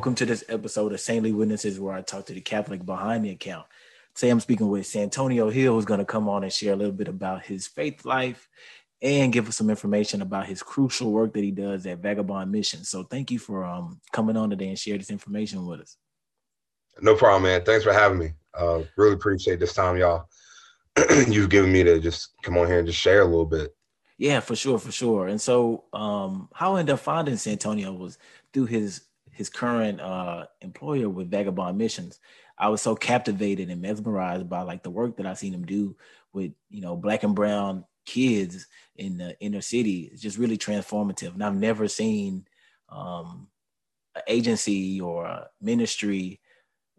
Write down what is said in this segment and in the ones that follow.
Welcome to this episode of Saintly Witnesses, where I talk to the Catholic behind the account. Today I'm speaking with Santonio Hill, who's going to come on and share a little bit about his faith life and give us some information about his crucial work that he does at Vagabond Mission. So thank you for um, coming on today and share this information with us. No problem, man. Thanks for having me. Uh, really appreciate this time, y'all. You've given me to just come on here and just share a little bit. Yeah, for sure, for sure. And so, um, how I ended up finding Santonio was through his his current uh, employer with Vagabond Missions, I was so captivated and mesmerized by like the work that I seen him do with you know black and brown kids in the inner city. It's just really transformative, and I've never seen um, an agency or a ministry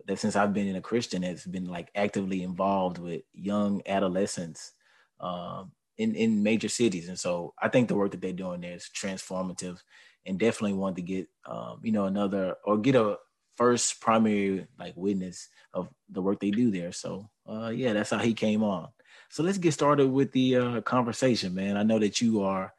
that since I've been in a Christian has been like actively involved with young adolescents um, in in major cities, and so I think the work that they're doing there is transformative and definitely want to get um, you know another or get a first primary like witness of the work they do there. So uh, yeah, that's how he came on. So let's get started with the uh, conversation, man. I know that you are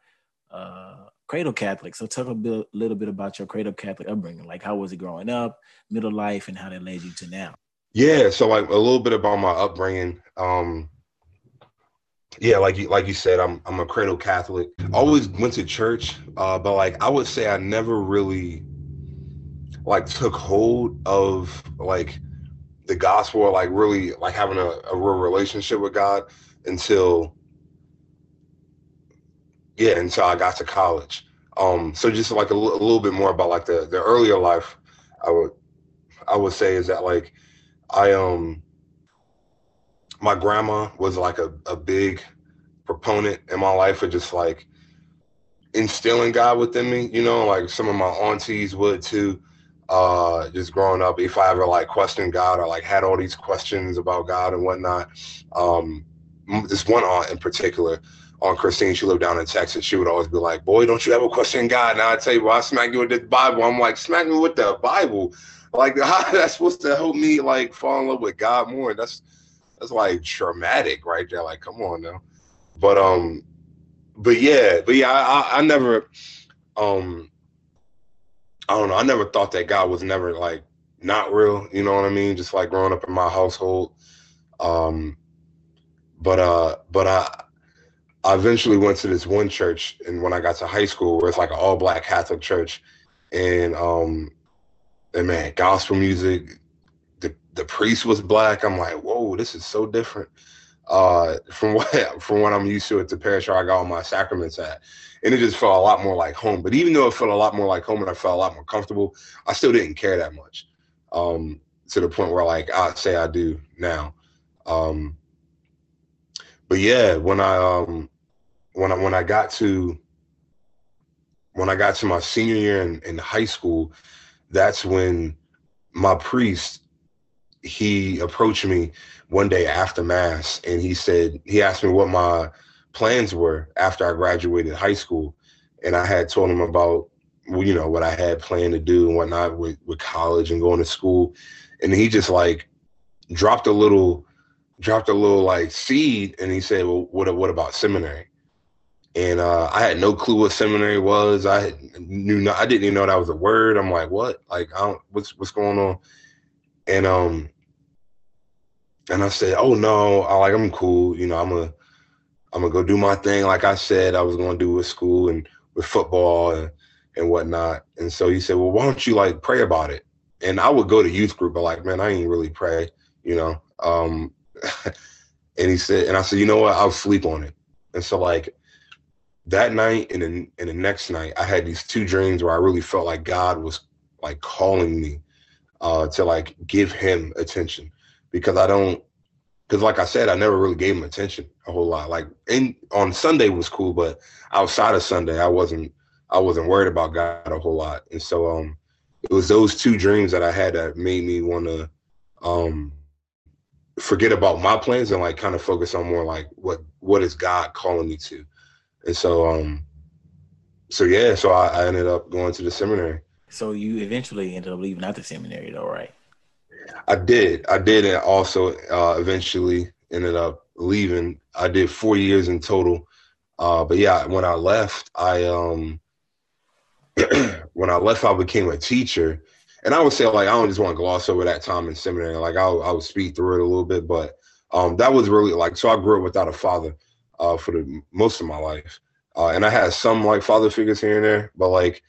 uh, cradle Catholic, so talk a bit, little bit about your cradle Catholic upbringing. Like how was it growing up, middle life, and how that led you to now. Yeah, so like a little bit about my upbringing. Um, yeah, like you like you said, I'm I'm a cradle Catholic. Always went to church, uh, but like I would say I never really like took hold of like the gospel like really like having a, a real relationship with God until yeah, until I got to college. Um, so just like a, l- a little bit more about like the the earlier life, I would I would say is that like I um my grandma was like a, a big proponent in my life of just like instilling God within me, you know, like some of my aunties would too. Uh, just growing up, if I ever like questioned God or like had all these questions about God and whatnot, um, this one aunt in particular, Aunt Christine, she lived down in Texas. She would always be like, "Boy, don't you ever question God?" And I tell you, well, I smack you with the Bible. I'm like, smack me with the Bible. Like, how that's supposed to help me like fall in love with God more? That's that's like traumatic right there. Like, come on now. But um, but yeah, but yeah, I, I, I never um, I don't know. I never thought that God was never like not real. You know what I mean? Just like growing up in my household. Um, but uh, but I. I eventually went to this one church, and when I got to high school, where it's like an all black Catholic church, and um, and man, gospel music, the priest was black. I'm like, whoa, this is so different uh, from what from what I'm used to at the parish where I got all my sacraments at, and it just felt a lot more like home. But even though it felt a lot more like home and I felt a lot more comfortable, I still didn't care that much. Um, to the point where like I say I do now. Um, but yeah, when I um, when I when I got to when I got to my senior year in, in high school, that's when my priest he approached me one day after mass and he said he asked me what my plans were after I graduated high school. And I had told him about you know what I had planned to do and whatnot with, with college and going to school. And he just like dropped a little dropped a little like seed. And he said well what what about seminary? And uh, I had no clue what seminary was. I had, knew not, I didn't even know that was a word. I'm like what? Like I don't what's what's going on? And um and I said, "Oh no, I like I'm cool. You know, I'm a I'm gonna go do my thing. Like I said, I was gonna do with school and with football and and whatnot." And so he said, "Well, why don't you like pray about it?" And I would go to youth group, but like, man, I ain't really pray, you know. Um, and he said, and I said, you know what? I'll sleep on it. And so like that night and then and the next night, I had these two dreams where I really felt like God was like calling me uh, to like give Him attention because I don't because like I said, I never really gave him attention a whole lot. Like in on Sunday was cool, but outside of Sunday, I wasn't I wasn't worried about God a whole lot. And so um it was those two dreams that I had that made me want to um forget about my plans and like kind of focus on more like what what is God calling me to. And so um so yeah, so I, I ended up going to the seminary. So you eventually ended up leaving out the seminary though, right? I did. I did, and also uh, eventually ended up leaving. I did four years in total. Uh, but yeah, when I left, I um, when I left, I became a teacher, and I would say like I don't just want to gloss over that time in seminary. Like I I would speed through it a little bit, but um, that was really like so. I grew up without a father uh, for the most of my life, uh, and I had some like father figures here and there, but like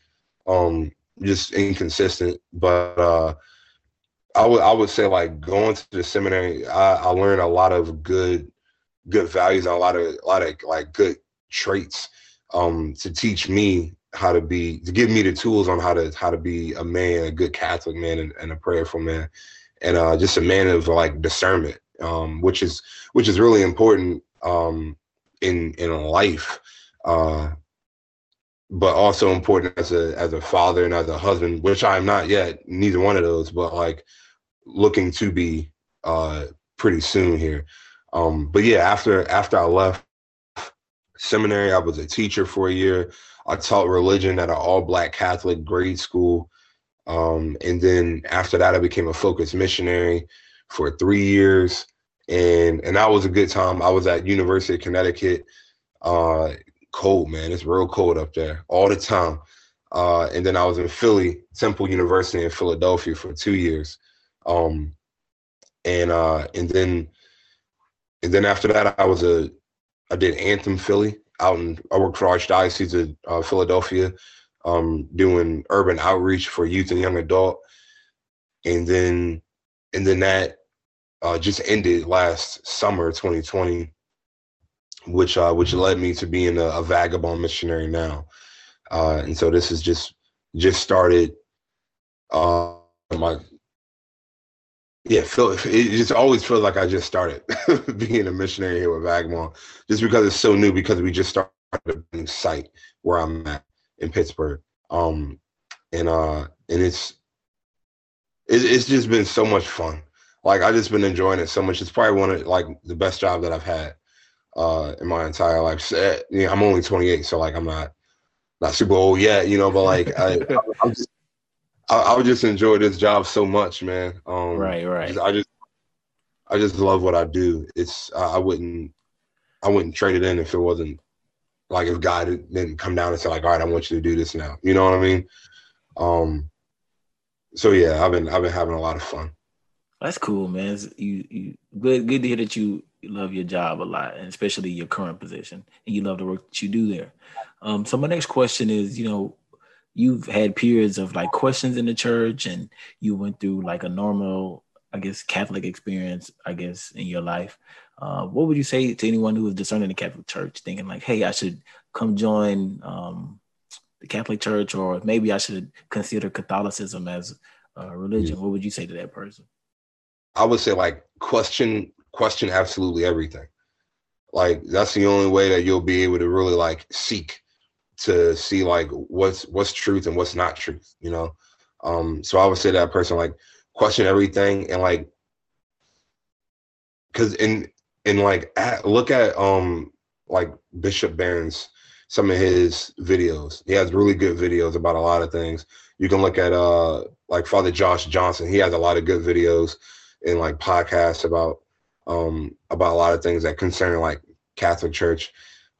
um, just inconsistent. But uh, I would I would say like going to the seminary, I, I learned a lot of good good values and a lot of a lot of like good traits um, to teach me how to be to give me the tools on how to how to be a man, a good Catholic man, and, and a prayerful man, and uh, just a man of like discernment, um, which is which is really important um, in in life, uh, but also important as a as a father and as a husband, which I'm not yet, neither one of those, but like looking to be uh, pretty soon here. Um, but yeah, after after I left seminary, I was a teacher for a year. I taught religion at an all black Catholic grade school. Um, and then after that, I became a Focus missionary for three years. And and that was a good time. I was at University of Connecticut. Uh, cold, man. It's real cold up there all the time. Uh, and then I was in Philly, Temple University in Philadelphia for two years. Um, and uh, and then and then after that, I was a I did Anthem Philly out in I worked for Archdiocese of uh, Philadelphia, um, doing urban outreach for youth and young adult, and then and then that uh, just ended last summer, 2020, which uh, which led me to being a, a vagabond missionary now, uh, and so this is just just started. Uh, my yeah, feel it just always feels like I just started being a missionary here with Vagabond, just because it's so new. Because we just started a new site where I'm at in Pittsburgh, um, and uh, and it's it, it's just been so much fun. Like I just been enjoying it so much. It's probably one of like the best job that I've had uh, in my entire life. So, you know, I'm only 28, so like I'm not not super old yet, you know. But like I, I'm just I, I just enjoy this job so much, man. Um, right, right. I just, I just love what I do. It's, I, I wouldn't, I wouldn't trade it in if it wasn't like if God didn't come down and say like, all right, I want you to do this now. You know what I mean? Um. So yeah, I've been, I've been having a lot of fun. That's cool, man. It's, you, you good, good to hear that you love your job a lot, and especially your current position, and you love the work that you do there. Um, so my next question is, you know, you've had periods of like questions in the church and you went through like a normal i guess catholic experience i guess in your life uh, what would you say to anyone who is discerning the catholic church thinking like hey i should come join um, the catholic church or maybe i should consider catholicism as a religion? What would you say to that person? I would say like question question absolutely everything. Like that's the only way that you'll be able to really like seek to see like what's what's truth and what's not truth, you know. Um, so I would say that person like question everything and like because in in like at, look at um like Bishop Barron's some of his videos. He has really good videos about a lot of things. You can look at uh like Father Josh Johnson. He has a lot of good videos and like podcasts about um about a lot of things that concern like Catholic Church.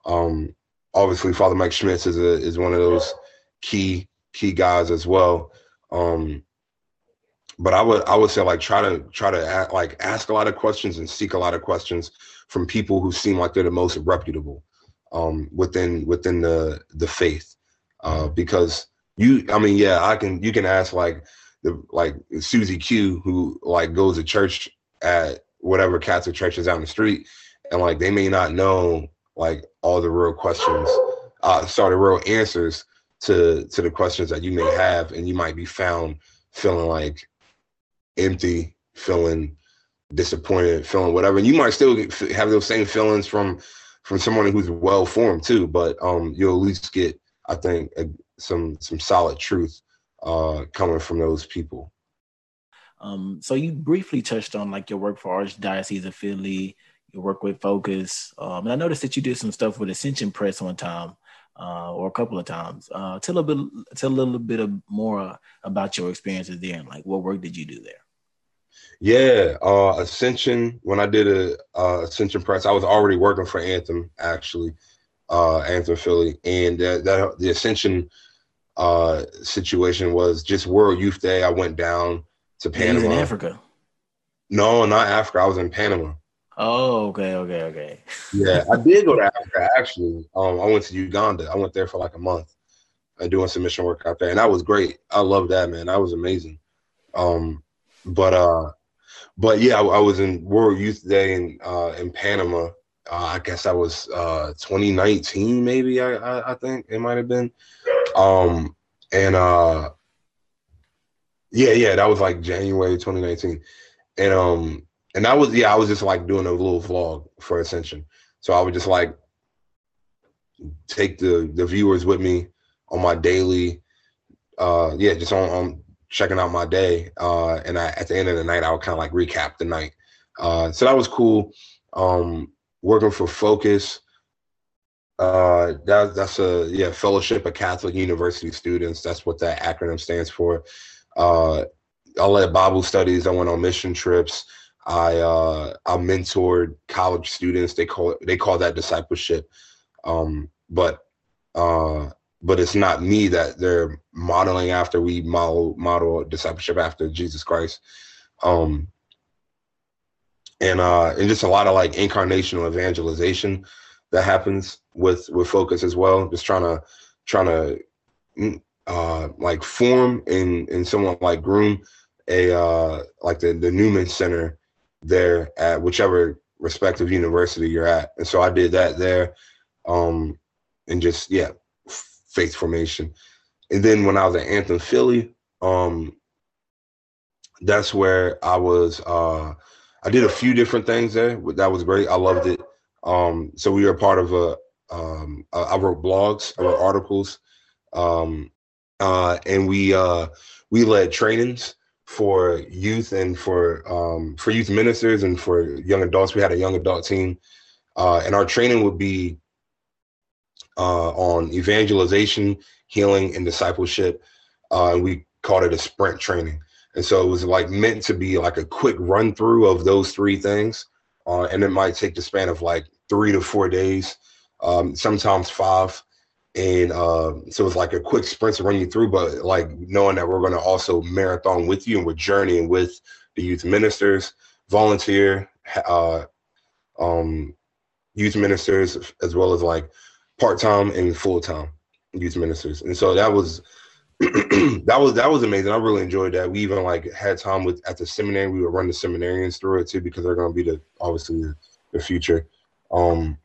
Um obviously Father Mike Schmitz is a, is one of those key key guys as well. Um, but I would I would say like try to try to like ask a lot of questions and seek a lot of questions from people who seem like they're the most reputable um, within within the the faith uh, because you I mean yeah I can you can ask like the like Susie Q who like goes to church at whatever Catholic church is down the street and like they may not know like all the real questions, uh, sorry, the real answers to to the questions that you may have, and you might be found feeling like empty, feeling disappointed, feeling whatever, and you might still have those same feelings from from someone who's well formed too. But um, you'll at least get, I think, a, some some solid truth uh, coming from those people. Um, so you briefly touched on like your work for Archdiocese of Philly, your work with Focus. Um, and I noticed that you did some stuff with Ascension Press one time, uh, or a couple of times. Uh, tell a bit, tell a little bit of more about your experiences there, and like what work did you do there? Yeah, uh, Ascension. When I did a uh, Ascension Press, I was already working for Anthem actually, uh, Anthem Philly, and that, that the Ascension uh, situation was just World Youth Day. I went down to Panama. in Africa. No, not Africa. I was in Panama. Oh, okay, okay, okay. yeah, I did go to Africa actually. Um, I went to Uganda. I went there for like a month, uh, doing some mission work out there, and that was great. I love that man. That was amazing. Um, but uh, but yeah, I, I, was in World Youth Day in uh, in Panama. Uh, I guess that was uh, 2019, maybe. I, I, I think it might have been. Um, and uh, yeah, yeah, that was like January 2019, and um, and that was yeah, I was just like doing a little vlog for Ascension, so I would just like take the the viewers with me on my daily, uh, yeah, just on, on checking out my day. Uh, and I, at the end of the night, I would kind of like recap the night. Uh, so that was cool. Um, working for Focus. Uh, that, that's a yeah Fellowship of Catholic University Students. That's what that acronym stands for. Uh, I led Bible studies. I went on mission trips. I uh, I mentored college students. They call it, they call that discipleship. Um, but uh, but it's not me that they're modeling after. We model model discipleship after Jesus Christ, um, and uh, and just a lot of like incarnational evangelization that happens with with focus as well. Just trying to trying to mm, uh, like form in in someone like groom a uh, like the the Newman Center there at whichever respective university you're at, and so I did that there, um, and just yeah faith formation. And then when I was at Anthem Philly, um, that's where I was. Uh, I did a few different things there. but That was great. I loved it. Um, so we were part of a. Um, I wrote blogs, I wrote articles, um, uh, and we uh, we led trainings for youth and for um, for youth ministers and for young adults. We had a young adult team, uh, and our training would be uh, on evangelization, healing, and discipleship. Uh, and we called it a sprint training. And so it was like meant to be like a quick run through of those three things. Uh, and it might take the span of like three to four days, um, sometimes five. And uh, so it's like a quick sprint to run you through, but like knowing that we're going to also marathon with you and we're journeying with the youth ministers, volunteer, uh, um, youth ministers, as well as like part time and full time youth ministers, and so that was that was that was amazing. I really enjoyed that. We even like had time with at the seminary. We would run the seminarians through it too because they're going to be the obviously the, the future. Um,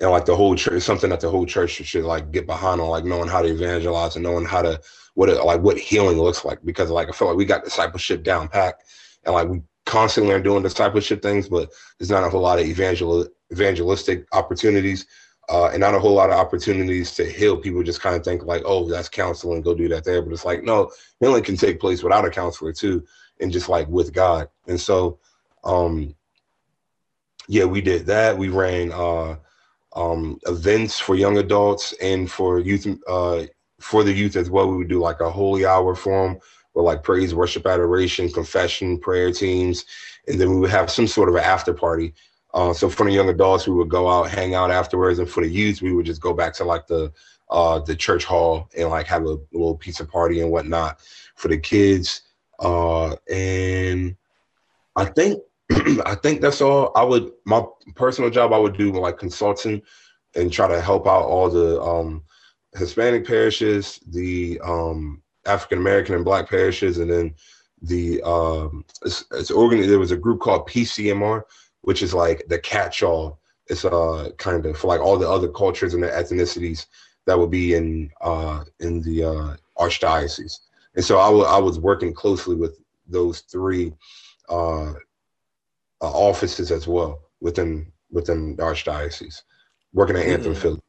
and like the whole church, something that the whole church should, like get behind on, like knowing how to evangelize and knowing how to what it, like what healing looks like. Because like I feel like we got discipleship down packed, and like we constantly are doing discipleship things, but there's not a whole lot of evangel evangelistic opportunities uh, and not a whole lot of opportunities to heal. People just kind of think like, oh, that's counseling, go do that there. But it's like, no, healing can take place without a counselor too, and just like with God. And so, um, yeah, we did that. We ran uh, um, events for young adults and for youth, uh, for the youth as well. We would do like a holy hour for them, or like praise, worship, adoration, confession, prayer teams, and then we would have some sort of an after party uh, so for the young adults, we would go out, hang out afterwards, and for the youth, we would just go back to like the uh, the church hall and like have a little pizza party and whatnot for the kids. Uh, and I think I think that's all. I would my personal job I would do like consulting and try to help out all the um, Hispanic parishes, the um, African American and Black parishes, and then the um, it's, it's. There was a group called PCMR, which is like the catch-all. It's uh kind of for like all the other cultures and the ethnicities that would be in uh in the uh archdiocese. And so I, w- I was working closely with those three uh, uh, offices as well within within the archdiocese, working at Anthem Philly.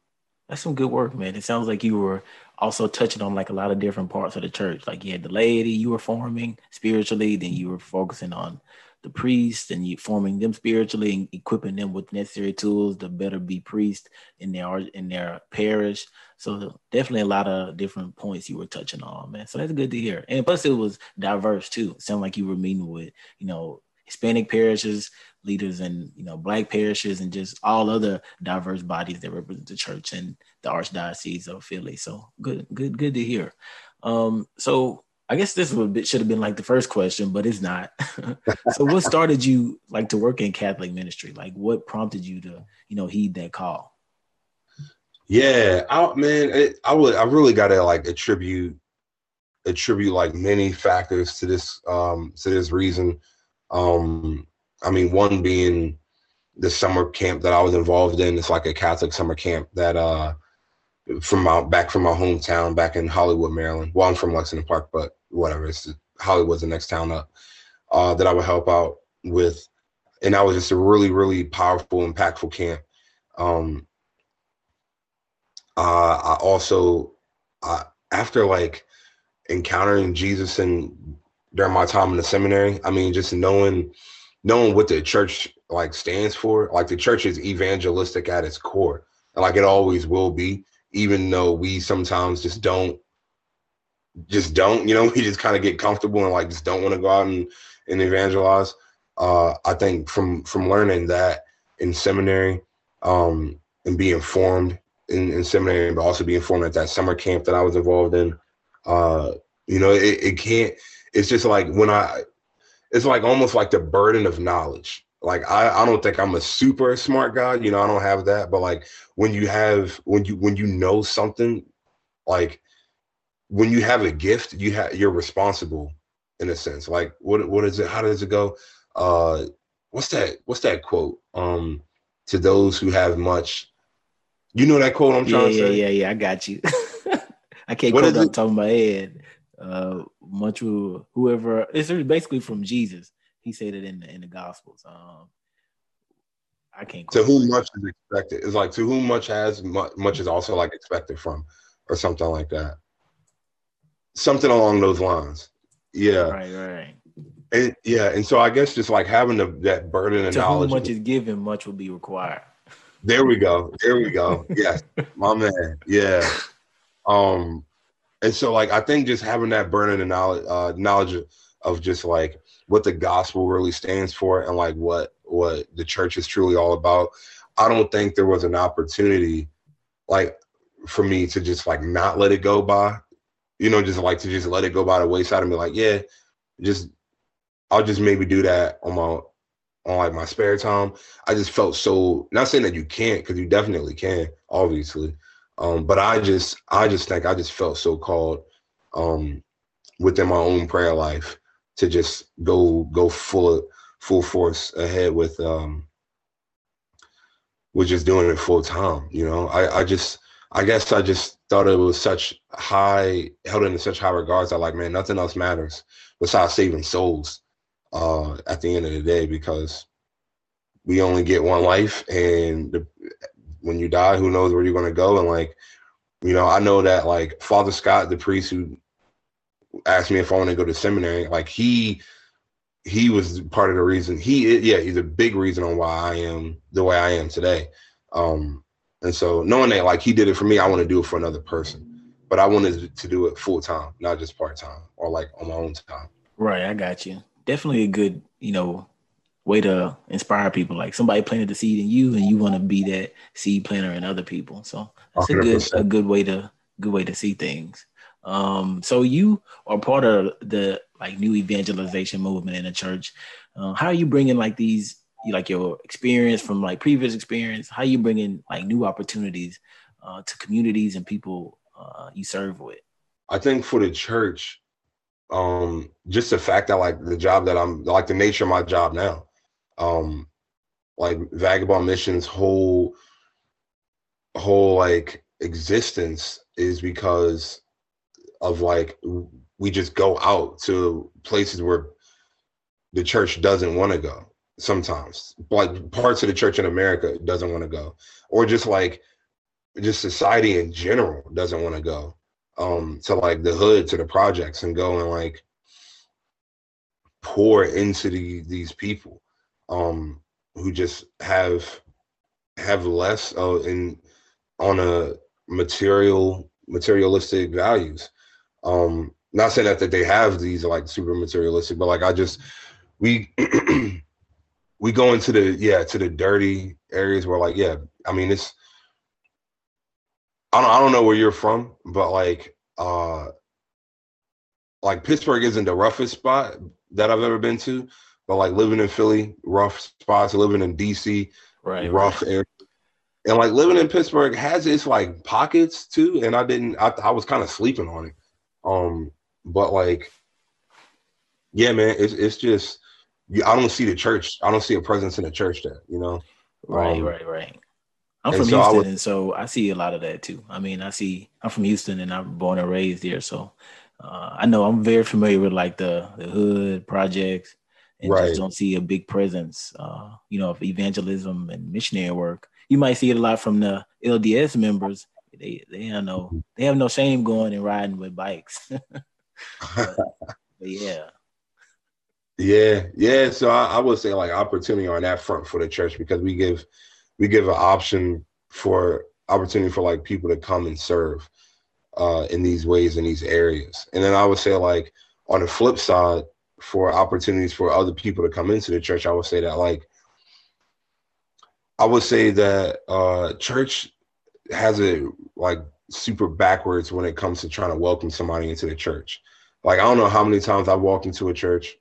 That's some good work, man. It sounds like you were also touching on like a lot of different parts of the church. Like you had the laity you were forming spiritually, then you were focusing on the priests and you forming them spiritually and equipping them with necessary tools to better be priests in their in their parish. So definitely a lot of different points you were touching on, man. So that's good to hear. And plus it was diverse too. It sounded like you were meeting with, you know, Hispanic parishes, leaders in you know black parishes, and just all other diverse bodies that represent the church and the Archdiocese of Philly. So good, good, good to hear. Um, so I guess this would be, should have been like the first question, but it's not. so what started you like to work in Catholic ministry? Like what prompted you to, you know, heed that call? Yeah, I, man, it, I would, I really got to like attribute, attribute like many factors to this, um, to this reason. Um, I mean, one being the summer camp that I was involved in. It's like a Catholic summer camp that, uh, from my back from my hometown back in Hollywood, Maryland. Well, I'm from Lexington Park, but whatever. It's Hollywood's the next town up. Uh, that I would help out with, and that was just a really, really powerful, impactful camp. Um, uh, I also, uh, after like encountering Jesus and during my time in the seminary, I mean, just knowing, knowing what the church like stands for, like the church is evangelistic at its core, like it always will be even though we sometimes just don't just don't you know we just kind of get comfortable and like just don't want to go out and, and evangelize. Uh i think from from learning that in seminary um and be informed in, in seminary but also be informed at that summer camp that i was involved in uh you know it, it can't it's just like when i it's like almost like the burden of knowledge like I, I don't think I'm a super smart guy, you know, I don't have that, but like when you have when you when you know something, like when you have a gift, you have you're responsible in a sense. Like what what is it? How does it go? Uh what's that what's that quote? Um to those who have much you know that quote I'm trying yeah, to say? Yeah, yeah, I got you. I can't what quote on top of my head. Uh much whoever it's basically from Jesus he said it in the in the Gospels. Um, I can't. To whom much is expected is like to whom much has much, much is also like expected from, or something like that. Something along those lines. Yeah. Right. Right. And yeah, and so I guess just like having the, that burden of to knowledge. Whom much is given, much will be required. There we go. There we go. yes, my man. Yeah. Um, and so like I think just having that burning knowledge, uh, knowledge of just like what the gospel really stands for and like what what the church is truly all about i don't think there was an opportunity like for me to just like not let it go by. You know just like to just let it go by the wayside and be like yeah just i'll just maybe do that on my on like my spare time. I just felt so not saying that you can't because you definitely can obviously um but i just i just think i just felt so called um within my own prayer life to just go go full full force ahead with um with just doing it full time. You know, I I just I guess I just thought it was such high held in such high regards. I like man, nothing else matters besides saving souls uh, at the end of the day because we only get one life and the, when you die who knows where you're going to go and like you know i know that like father scott the priest who asked me if I want to go to seminary, like he he was part of the reason. He yeah, he's a big reason on why I am the way I am today. Um, and so knowing that like he did it for me, I want to do it for another person. But I wanted to do it full time, not just part time or like on my own time. Right, I got you. Definitely a good, you know, way to inspire people. Like somebody planted the seed in you, and you want to be that seed planter in other people. So that's 100%. a good a good way to good way to see things. Um, so you are part of the like new evangelization movement in the church. Uh, how are you bringing like these, like your experience from like previous experience? How are you bringing like new opportunities uh, to communities and people uh, you serve with? I think for the church, um, just the fact that like the job that I'm like the nature of my job now, um, like Vagabond Missions whole whole like existence is because of like we just go out to places where the church doesn't want to go sometimes. Like parts of the church in america doesn't want to go. Or just like just society in general doesn't want to go um to like the hood to the projects and go and like pour into the, these people um who just have have less uh, in on a material materialistic values. Um, not saying that, that they have these like super materialistic, but like I just we we go into the yeah to the dirty areas where like yeah I mean it's I don't I don't know where you're from but like uh like Pittsburgh isn't the roughest spot that I've ever been to but like living in Philly rough spots living in DC right rough right. and like living in Pittsburgh has its like pockets too and I didn't I, I was kind of sleeping on it um but like yeah man it's it's just I don't see the church. I don't see a presence in the church there. You know. Right, um, right, right. I'm from so Houston, would, and so I see a lot of that too. I mean, I see. I'm from Houston, and I'm born and raised here, so uh, I know I'm very familiar with like the the hood projects, and right. just don't see a big presence, uh, you know, of evangelism and missionary work. You might see it a lot from the LDS members. They they have no mm-hmm. they have no shame going and riding with bikes. but, but yeah. Yeah, yeah. So I, I, would say like opportunity on that front for the church because we give we give an option for opportunity for like people to come and serve uh, in these ways in these areas. And then I would say like on the flip side for opportunities for other people to come into the church, I would say that like I would say that uh, church has it like super backwards when it comes to trying to welcome somebody into the church. Like I don't know how many times I walked into a church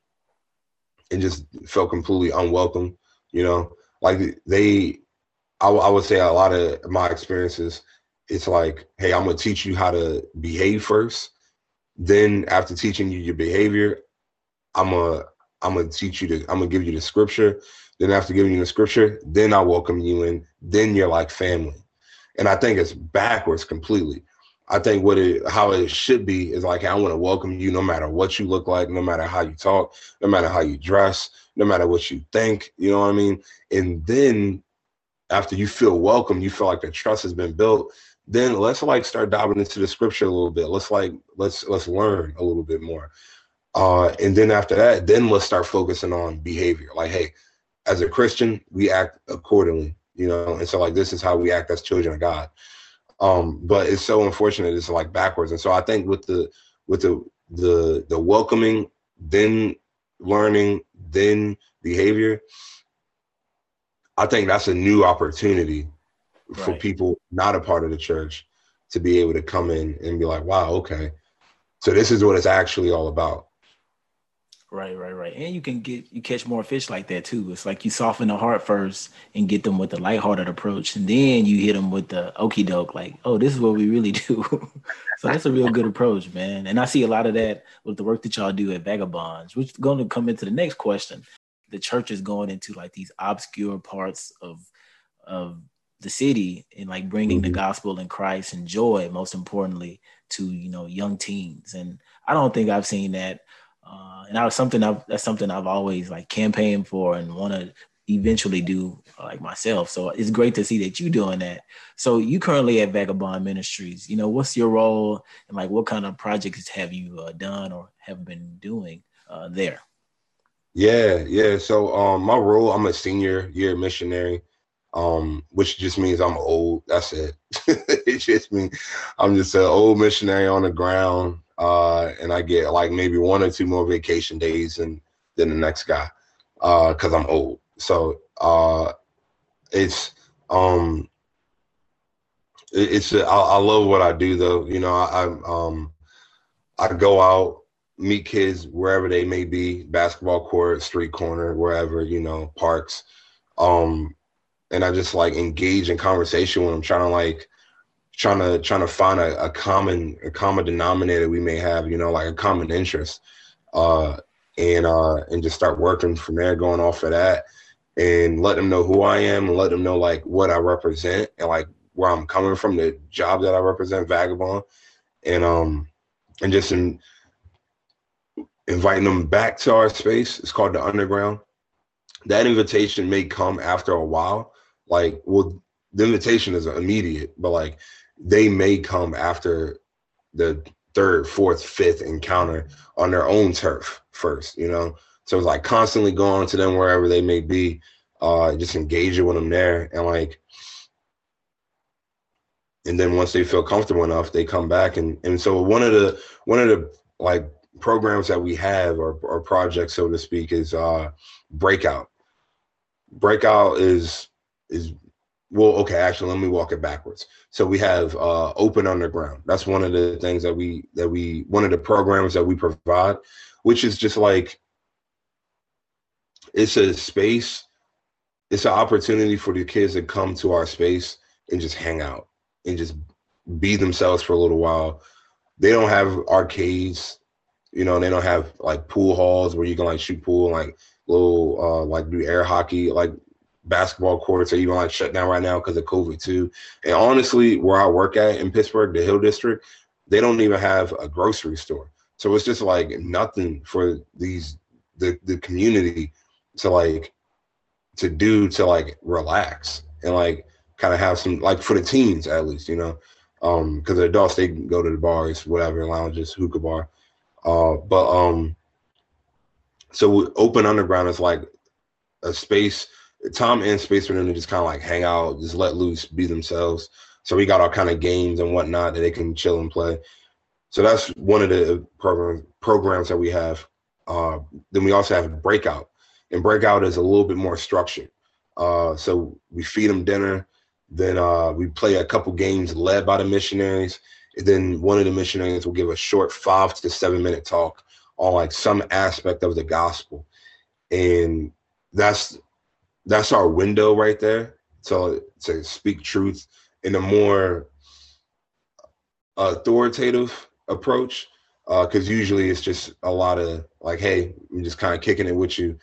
and just felt completely unwelcome. You know, like they, I, w- I would say a lot of my experiences, it's like, hey, I'm gonna teach you how to behave first. Then after teaching you your behavior, I'm gonna I'm gonna teach you to I'm gonna give you the scripture. Then after giving you the scripture, then I welcome you in. Then you're like family. And I think it's backwards completely. I think what it how it should be is like I want to welcome you no matter what you look like, no matter how you talk, no matter how you dress, no matter what you think, you know what I mean? And then after you feel welcome, you feel like the trust has been built, then let's like start diving into the scripture a little bit. Let's like let's let's learn a little bit more. Uh and then after that, then let's start focusing on behavior. Like, hey, as a Christian, we act accordingly, you know, and so like this is how we act as children of God. Um, but it's so unfortunate it's like backwards. And so I think with the with the the the welcoming, then learning, then behavior, I think that's a new opportunity right. for people not a part of the church to be able to come in and be like, wow, okay. So this is what it's actually all about. Right, right, right. And you can get you catch more fish like that too. It's like you soften the heart first and get them with the lighthearted approach, and then you hit them with the okey doke, like, oh, this is what we really do. so that's a real good approach, man. And I see a lot of that with the work that y'all do at Vagabonds, which is going to come into the next question. The church is going into like these obscure parts of of the city and like bringing mm-hmm. the gospel and Christ and joy, most importantly, to you know young teens. And I don't think I've seen that uh, and that was something I've, that's something I've always like campaigned for and want to eventually do like myself. So it's great to see that you're doing that. So you currently at Vagabond Ministries. You know, what's your role and like what kind of projects have you uh, done or have been doing uh, there? Yeah, yeah. So um, my role, I'm a senior year missionary, um, which just means I'm old. That's it. it just means I'm just an old missionary on the ground uh, and I get like maybe one or two more vacation days than than the next guy because uh, I'm old. So uh, it's um, it, it's I, I love what I do though. You know, I, I um I go out meet kids wherever they may be, basketball court, street corner, wherever you know, parks. Um, and I just like engage in conversation with them, trying to like trying to trying to find a, a, common a common denominator we may have, you know, like a common interest, uh, and uh, and just start working from there, going off of that, and let them know who I am, and let them know like what I represent and like where I'm coming from, the job that I represent, Vagabond, and um, and just in, inviting them back to our space. It's called the Underground. That invitation may come after a while. Like, well, the invitation is immediate, but like they may come after the third, fourth, fifth encounter on their own turf first, you know? So it's like constantly going to them wherever they may be, uh, just engaging with them there. And like, and then once they feel comfortable enough, they come back. And, and so one of the, one of the like programs that we have or, or projects, so to speak, is uh, Breakout. Breakout is is well, okay. Actually, let me walk it backwards. So we have uh, Open Underground. That's one of the things that we that we one of the programs that we provide, which is just like it's a space. It's an opportunity for the kids to come to our space and just hang out and just be themselves for a little while. They don't have arcades, you know. They don't have like pool halls where you can like shoot pool, like little uh, like do air hockey. Like basketball courts are even like shut down right now because of COVID too. And honestly, where I work at in Pittsburgh, the Hill District, they don't even have a grocery store. So it's just like nothing for these the the community to like to do to like relax and like kind of have some like for the teens at least, you know. Um, because the adults they can go to the bars, whatever, lounges, hookah bar. Uh, but um, so open underground is like a space. Tom and space for them to just kind of like hang out, just let loose, be themselves. So we got all kind of games and whatnot that they can chill and play. So that's one of the program programs that we have. Uh, then we also have Breakout, and Breakout is a little bit more structured. Uh, so we feed them dinner, then uh, we play a couple games led by the missionaries, and then one of the missionaries will give a short five to seven minute talk on like some aspect of the gospel, and that's that's our window right there to to speak truth in a more authoritative approach because uh, usually it's just a lot of like hey i'm just kind of kicking it with you.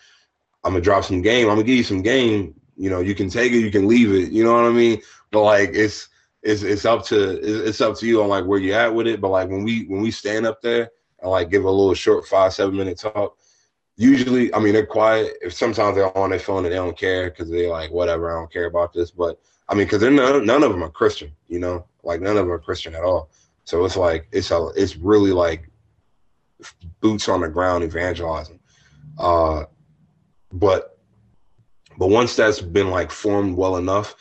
I'm gonna drop some game. I'm gonna give you some game. You know you can take it you can leave it. You know what i mean? But like it's it's it's up to it's up to you on like where you're at with it. But like when we when we stand up there and like give a little short five seven minute talk usually i mean they're quiet. If sometimes they're on their phone and they don't care because they're like whatever i don't care about this. But i mean because they're none, none of them are christian you know? Like none of them are christian at all. So it's like it's a it's really like boots on the ground evangelizing. Uh but but once that's been like formed well enough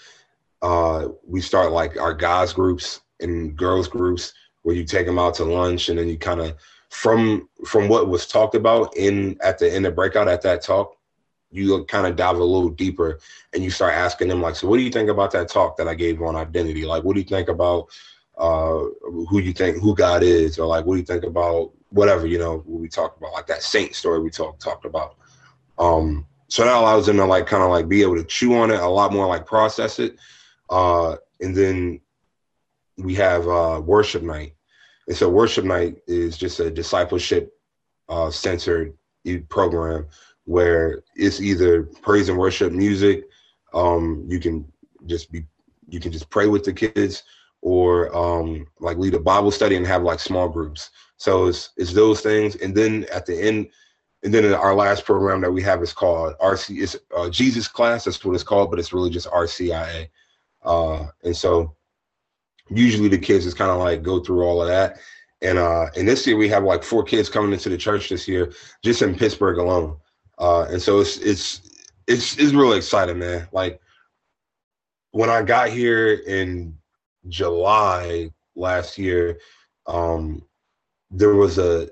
uh we start like our guys groups and girls groups where you take them out to lunch and then you kind of from from what was talked about in at the end of breakout at that talk you kind of dive a little deeper and you start asking them like so what do you think about that talk that i gave on identity? Like what do you think about uh who you think who god is? Or like what do you think about whatever you know what we talked about like that saint story we talked talked about. Um so that allows them to like kind of like be able to chew on it a lot more like process it. Uh and then we have uh worship night and so worship night is just a discipleship uh, centered program where it's either praise and worship music. Um, you can just be, you can just pray with the kids or um, like lead a Bible study and have like small groups. So it's, it's those things. And then at the end, and then our last program that we have is called RC, it's uh, Jesus class. That's what it's called, but it's really just RCIA. Uh, and so usually the kids just kind of like go through all of that. And uh and this year we have like four kids coming into the church this year, just in Pittsburgh alone. Uh and so it's it's it's it's really exciting, man. Like when I got here in July last year, um there was a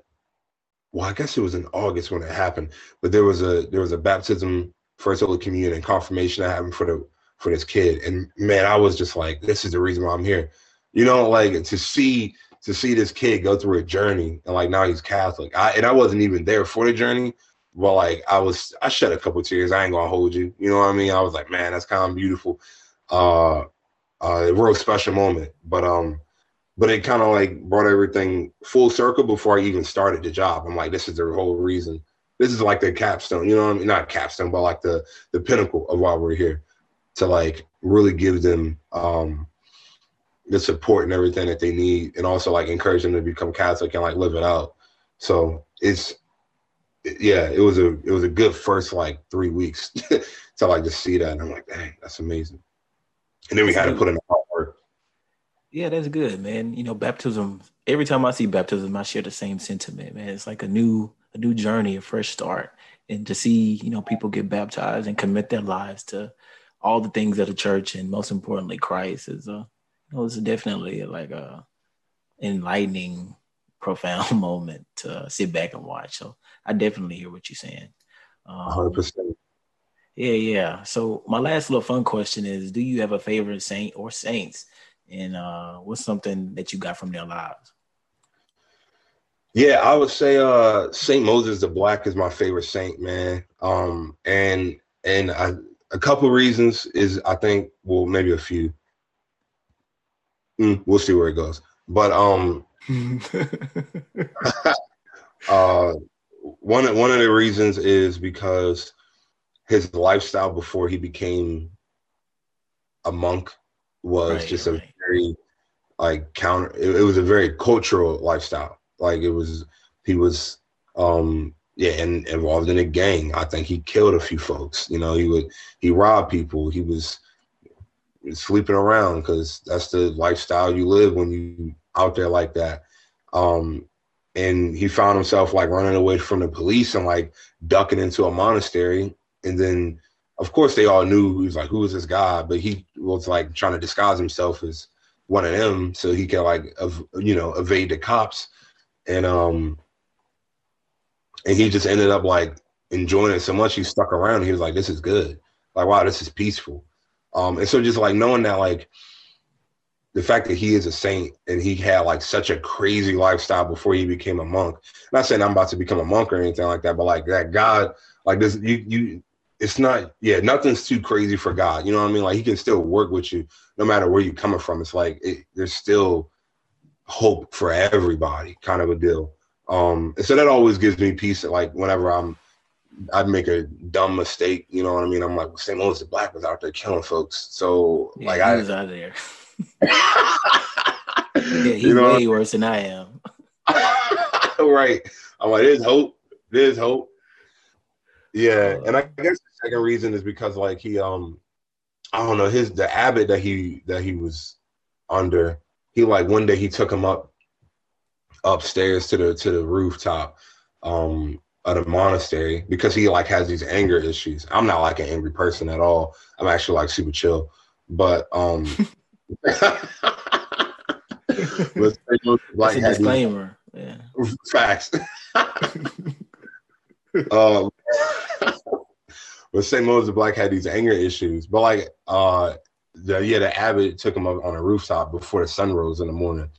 well, I guess it was in August when it happened, but there was a there was a baptism, first Holy Communion, and confirmation that happened for the for this kid. And man, I was just like, this is the reason why I'm here. You know, like to see to see this kid go through a journey and like now he's Catholic. I and I wasn't even there for the journey, but like I was I shed a couple tears. I ain't gonna hold you. You know what I mean? I was like, man, that's kind of beautiful. Uh uh a real special moment. But um but it kind of like brought everything full circle before I even started the job. I'm like, this is the whole reason. This is like the capstone, you know what I mean? Not capstone, but like the the pinnacle of why we're here. To like really give them um the support and everything that they need, and also like encourage them to become Catholic and like live it out. So it's yeah, it was a it was a good first like three weeks to like just see that, and I'm like, dang, that's amazing. And then we had to put in the hard work. Yeah, that's good, man. You know, baptism. Every time I see baptism, I share the same sentiment, man. It's like a new a new journey, a fresh start, and to see you know people get baptized and commit their lives to all the things of the church, and most importantly, Christ is a it was definitely like a enlightening profound moment to sit back and watch. So I definitely hear what you're saying. Um, 100%. Yeah, yeah. So my last little fun question is: Do you have a favorite saint or saints, and uh, what's something that you got from their lives? Yeah, I would say uh, Saint Moses the Black is my favorite saint, man. Um, and and I, a couple reasons is I think well maybe a few. Mm, we'll see where it goes, but um, uh, one one of the reasons is because his lifestyle before he became a monk was right, just a right. very like counter it, it, was a very cultural lifestyle like it was he was um yeah and involved in a gang. I think he killed a few folks. You know he would he robbed people. He was sleeping around because that's the lifestyle you live when you out there like that. Um and he found himself like running away from the police and like ducking into a monastery. And then of course they all knew he was like who is this guy? But he was like trying to disguise himself as one of them so he could like ev- you know evade the cops. And um and he just ended up like enjoying it so much he stuck around. He was like this is good. Like wow this is peaceful. Um and so just like knowing that like the fact that he is a saint and he had like such a crazy lifestyle before he became a monk not saying i'm about to become a monk or anything like that but like that god like this you you it's not yeah nothing's too crazy for god you know what i mean? Like he can still work with you no matter where you're coming from. It's like it, there's still hope for everybody kind of a deal um and so that always gives me peace like whenever i'm i'd make a dumb mistake you know what i mean? I'm like st louis the black was out there killing folks. So yeah, like i was out there. Yeah he's you know? way worse than i am. Right. I'm like there's hope. There's hope. Yeah, and I guess the second reason is because like he um I don't know his the abbot that he that he was under he like one day he took him up upstairs to the to the rooftop um of the monastery because he like has these anger issues. I'm not like an angry person at all. I'm actually like super chill. But um but like disclaimer. These, yeah. Facts. um but St. Moses the Black had these anger issues. But like uh the yeah, the abbot took him up on a rooftop before the sun rose in the morning.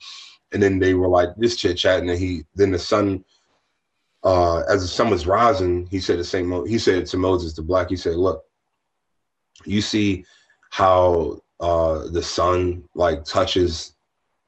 And then they were like just chit chatting and then he then the sun uh as the sun was rising, he said to St. Mo- he said to Moses the Black, he said, Look, you see how uh the sun like touches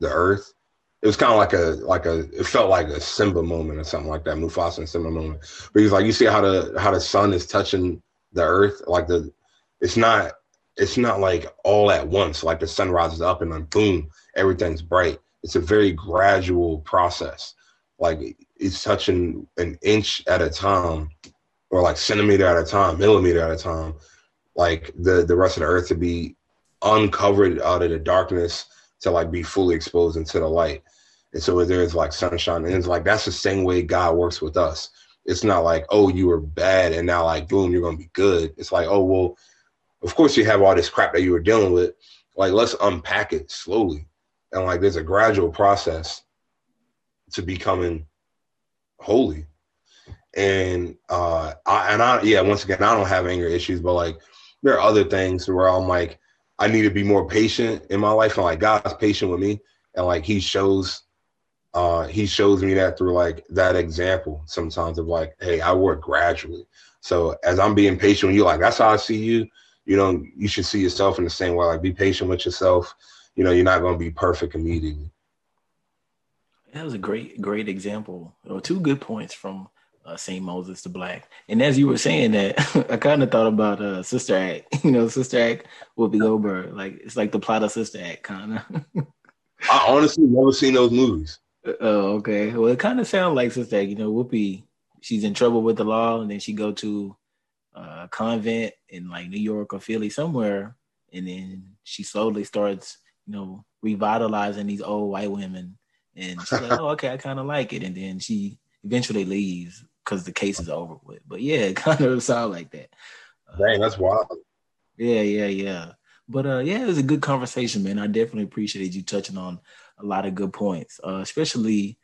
the earth it was kind of like a like a it felt like a Simba moment or something like that, Mufasa and Simba moment. But he's like, you see how the how the sun is touching the earth, like the it's not it's not like all at once, like the sun rises up and then boom, everything's bright. It's a very gradual process. Like it's touching an inch at a time, or like centimeter at a time, millimeter at a time. Like the the rest of the earth to be uncovered out of the darkness to like be fully exposed into the light. And so there's like sunshine, and it's like that's the same way God works with us. It's not like, oh, you were bad and now like boom, you're gonna be good. It's like, oh well, of course you have all this crap that you were dealing with. Like let's unpack it slowly. And like there's a gradual process to becoming holy. And uh I and I yeah, once again, I don't have anger issues, but like there are other things where I'm like, I need to be more patient in my life. And like God's patient with me. And like he shows uh, he shows me that through like that example sometimes of like, hey, I work gradually. So as I'm being patient with you, like that's how I see you. You know, you should see yourself in the same way. Like be patient with yourself. You know, you're not going to be perfect immediately. That was a great, great example. Or two good points from uh, Saint Moses the Black. And as you were saying that, I kind of thought about uh, Sister Act. You know, Sister Act Whoopi Goldberg. Like it's like the plot of Sister Act, kind of. I honestly never seen those movies. Oh, okay. Well, it kind of sounds like sister, Act. you know, Whoopi. She's in trouble with the law, and then she go to a convent in like New York or Philly somewhere, and then she slowly starts, you know, revitalizing these old white women, and she's like, "Oh, okay, I kind of like it," and then she eventually leaves because the case is over with. But yeah, it kind of sound like that. Dang, that's wild. Yeah, yeah, yeah. But uh, yeah, it was a good conversation, man. I definitely appreciated you touching on a lot of good points, uh, especially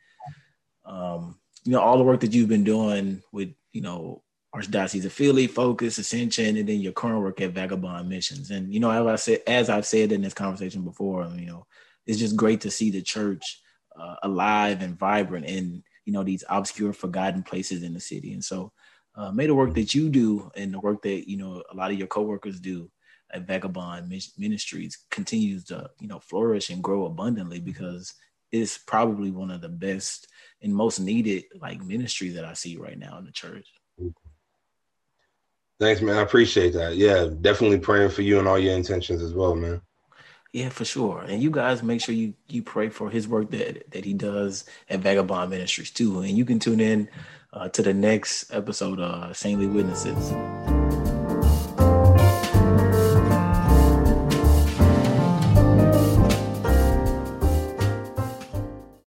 um, you know, all the work that you've been doing with, you know, Archdiocese of Philly, Focus, Ascension, and then your current work at Vagabond Missions. And you know, as I said, as I've said in this conversation before, you know, it's just great to see the church uh, alive and vibrant in you know these obscure, forgotten places in the city. And so, uh, may the work that you do and the work that you know a lot of your coworkers do at Vagabond Ministries continues to you know flourish and grow abundantly because it's probably one of the best and most needed like ministries that I see right now in the church. Thanks, man. I appreciate that. Yeah, definitely praying for you and all your intentions as well, man. Yeah, for sure. And you guys make sure you you pray for his work that that he does at Vagabond Ministries too. And you can tune in uh, to the next episode of Saintly Witnesses.